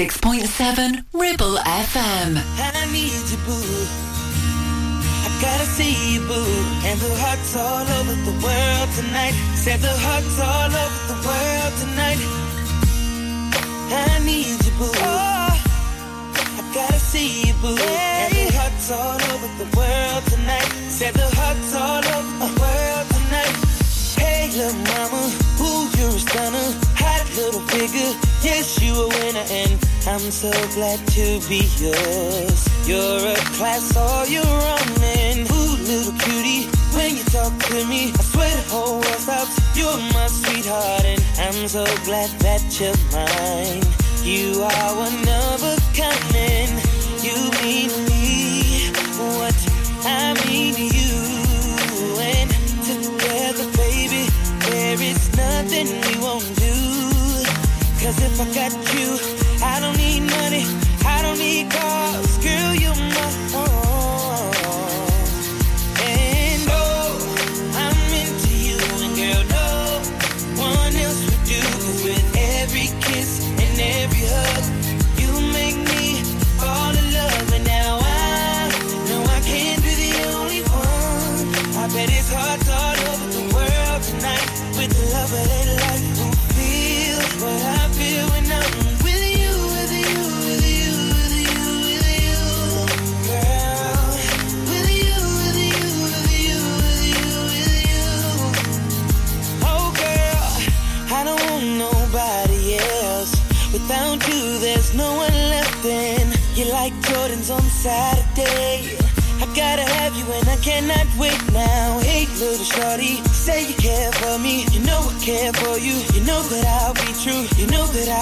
S38: 106.7 Ribble FM.
S36: I need you, boo. I gotta see you, boo. And the hearts all over the world tonight. Said the hearts all over the world tonight. I need you, boo. Oh, I gotta see you, boo. Hey. And the hearts all over the world tonight. Said the hearts all over the world tonight. Hey, little mama, ooh, you're a stunner. Hot little figure Yes, you a winner, and I'm so glad to be yours. You're a class, all you're running. Ooh, little cutie, when you talk to me, I swear the whole world stops. You're my sweetheart, and I'm so glad that you're mine. You are one of a kind.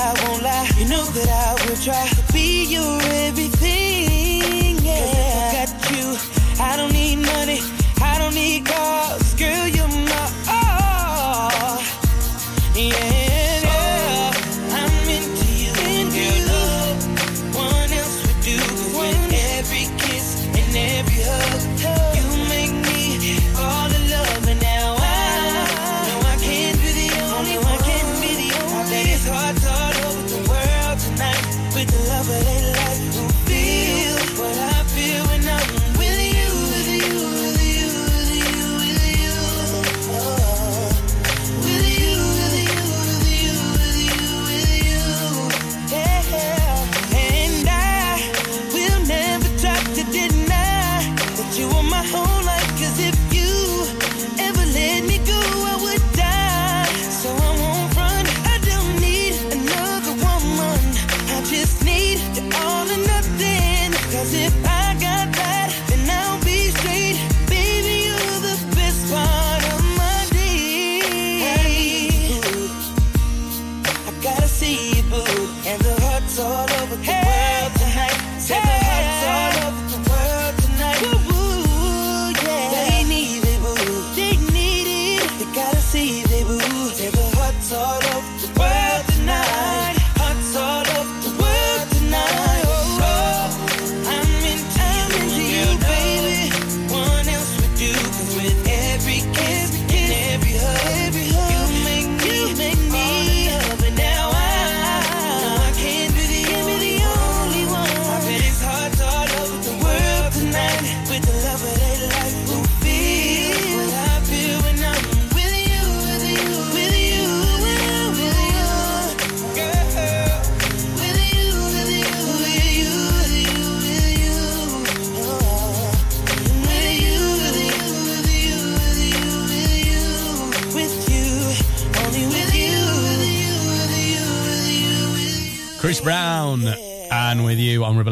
S36: I want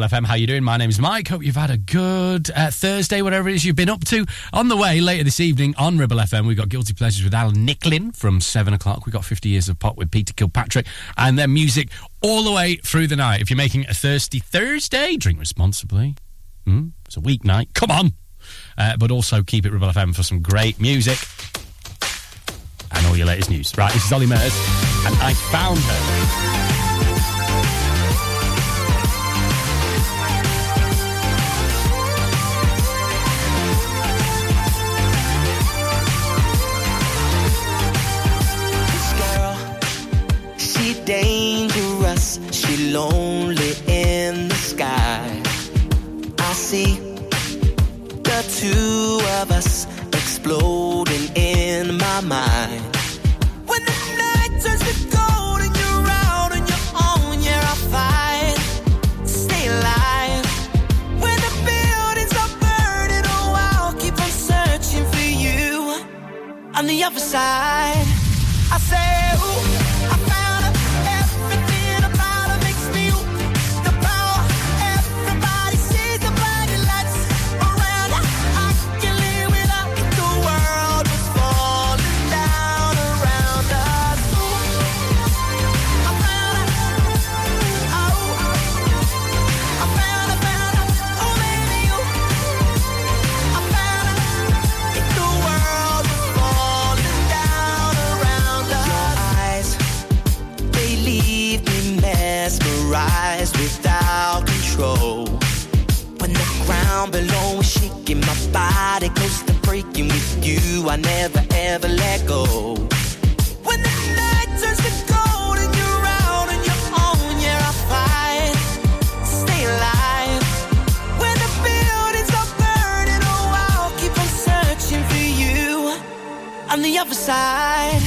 S5: FM. How you doing? My name's Mike. Hope you've had a good uh, Thursday, whatever it is you've been up to. On the way later this evening on Ribble FM, we've got Guilty Pleasures with Alan Nicklin from seven o'clock. We've got 50 Years of Pop with Peter Kilpatrick, and then music all the way through the night. If you're making a thirsty Thursday, drink responsibly. Mm, it's a weeknight. Come on, uh, but also keep it Ribble FM for some great music and all your latest news. Right, this is Olly Murs, and I found her.
S36: dangerous. She lonely in the sky.
S8: I see the two of us exploding in my mind. When the night turns to gold and you're out yeah, I'll fight. Stay alive. When the buildings are burning, oh, I'll keep on searching for you on the other side. Control. When the ground below is shaking, my body close to breaking with you. I never ever let go. When the night turns to gold and you're out on your own, yeah, I fight to stay alive. When the buildings are burning, oh, I'll keep on searching for you on the other side.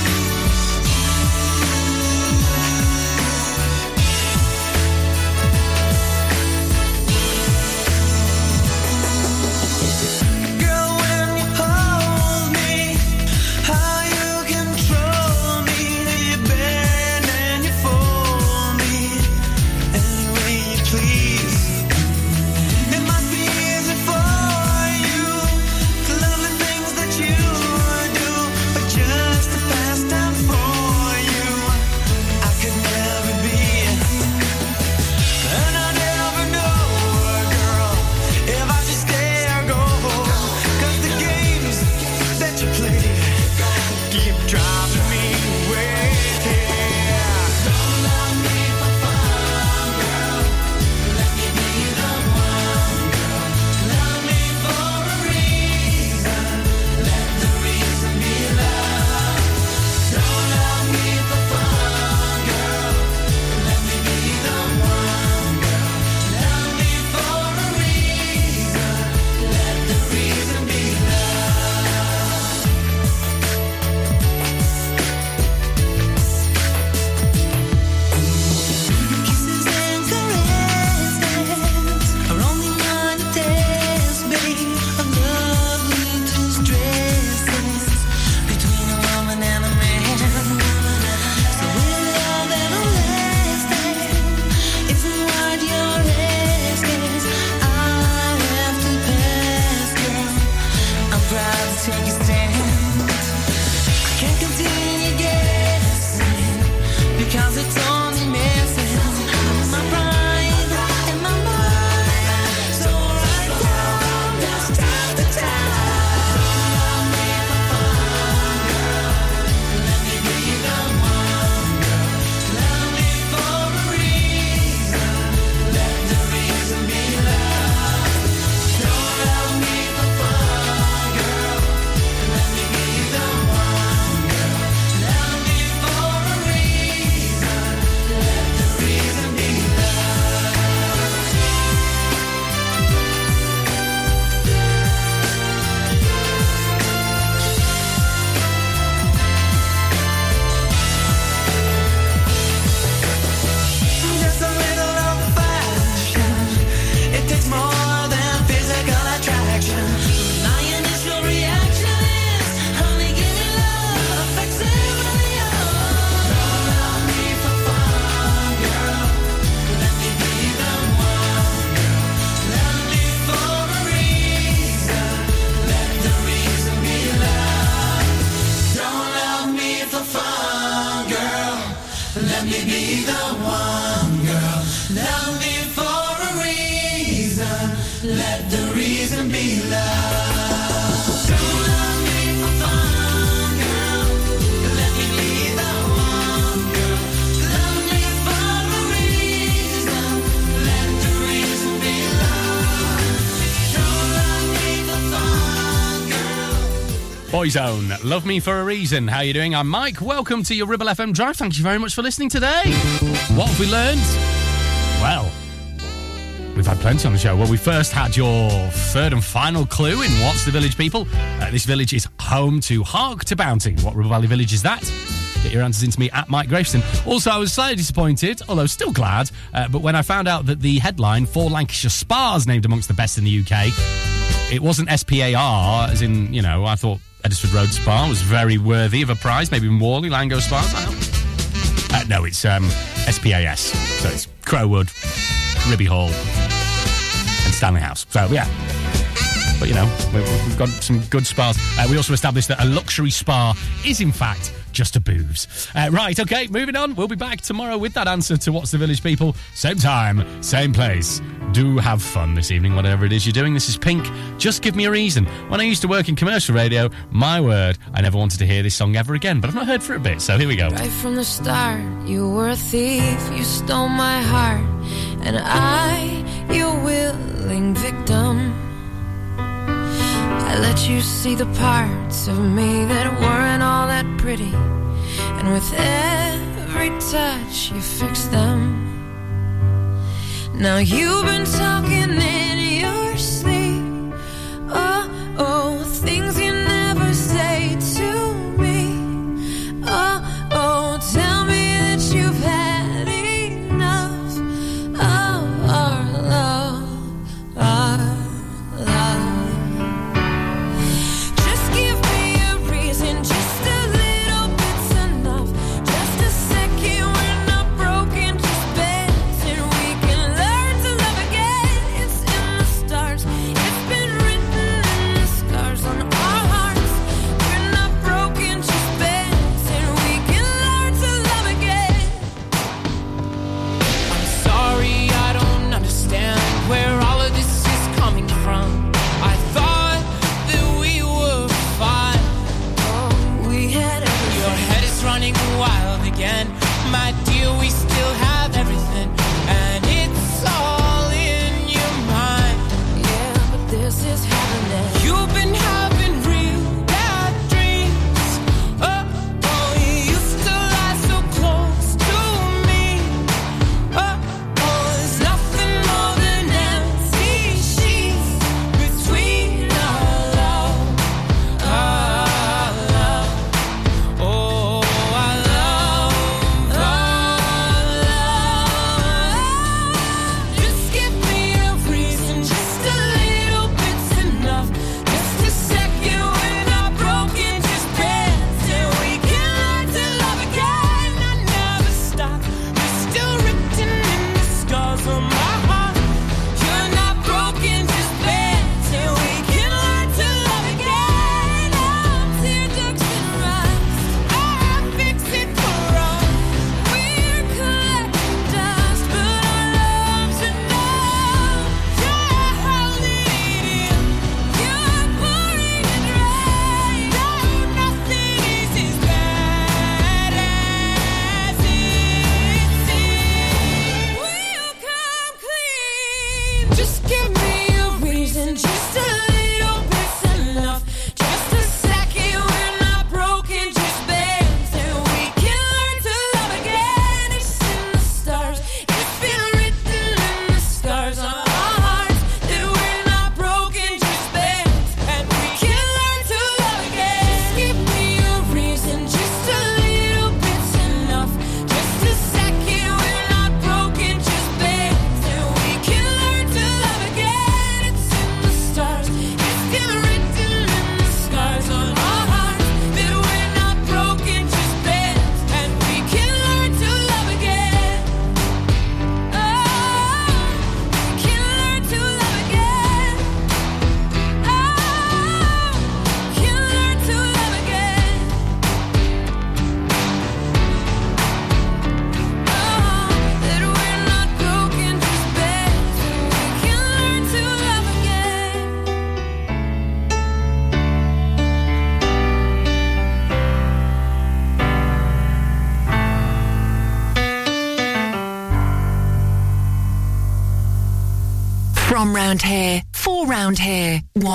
S39: love
S40: me for a reason.
S5: How you doing? I'm Mike. Welcome to your Ribble FM Drive. Thank you very much for listening today. What have we learned? Well, we've had plenty on the show. Well, we first had your third and final clue in What's the Village People. Uh, this village is home to Hark to Bounty. What Ribble Valley village is that? Get your answers into me at Mike Graveston. Also, I was slightly disappointed, although still glad, uh, but when I found out that the headline for Lancashire Spas named amongst the best in the UK, it wasn't SPAR, as in, you know, I thought Edisford Road Spa was very worthy of a prize, maybe in Langho know. Uh, no, it's um, SPAS. So it's Crow Wood, Ribby Hall, and Stanley House. So, yeah. But, you know, we- we've got some good spas. Uh, we also established that a luxury spa is, in fact, just a booze. Uh, right, okay, moving on. We'll be back tomorrow with that answer to What's the Village People. Same time, same place. Do have fun this evening, whatever it is you're doing. This is Pink. Just give me a reason. When I used to work in commercial radio, my word, I never wanted to hear this song ever again, but I've not heard for a bit, so here we go.
S4: Right from the start, you were a thief, you stole my heart, and I, your willing victim. I let you see the parts of me that weren't all that pretty, and with every touch, you fixed them. Now you've been talking in your sleep. Oh, oh, things you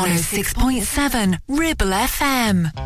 S8: 106.7 Ribble FM.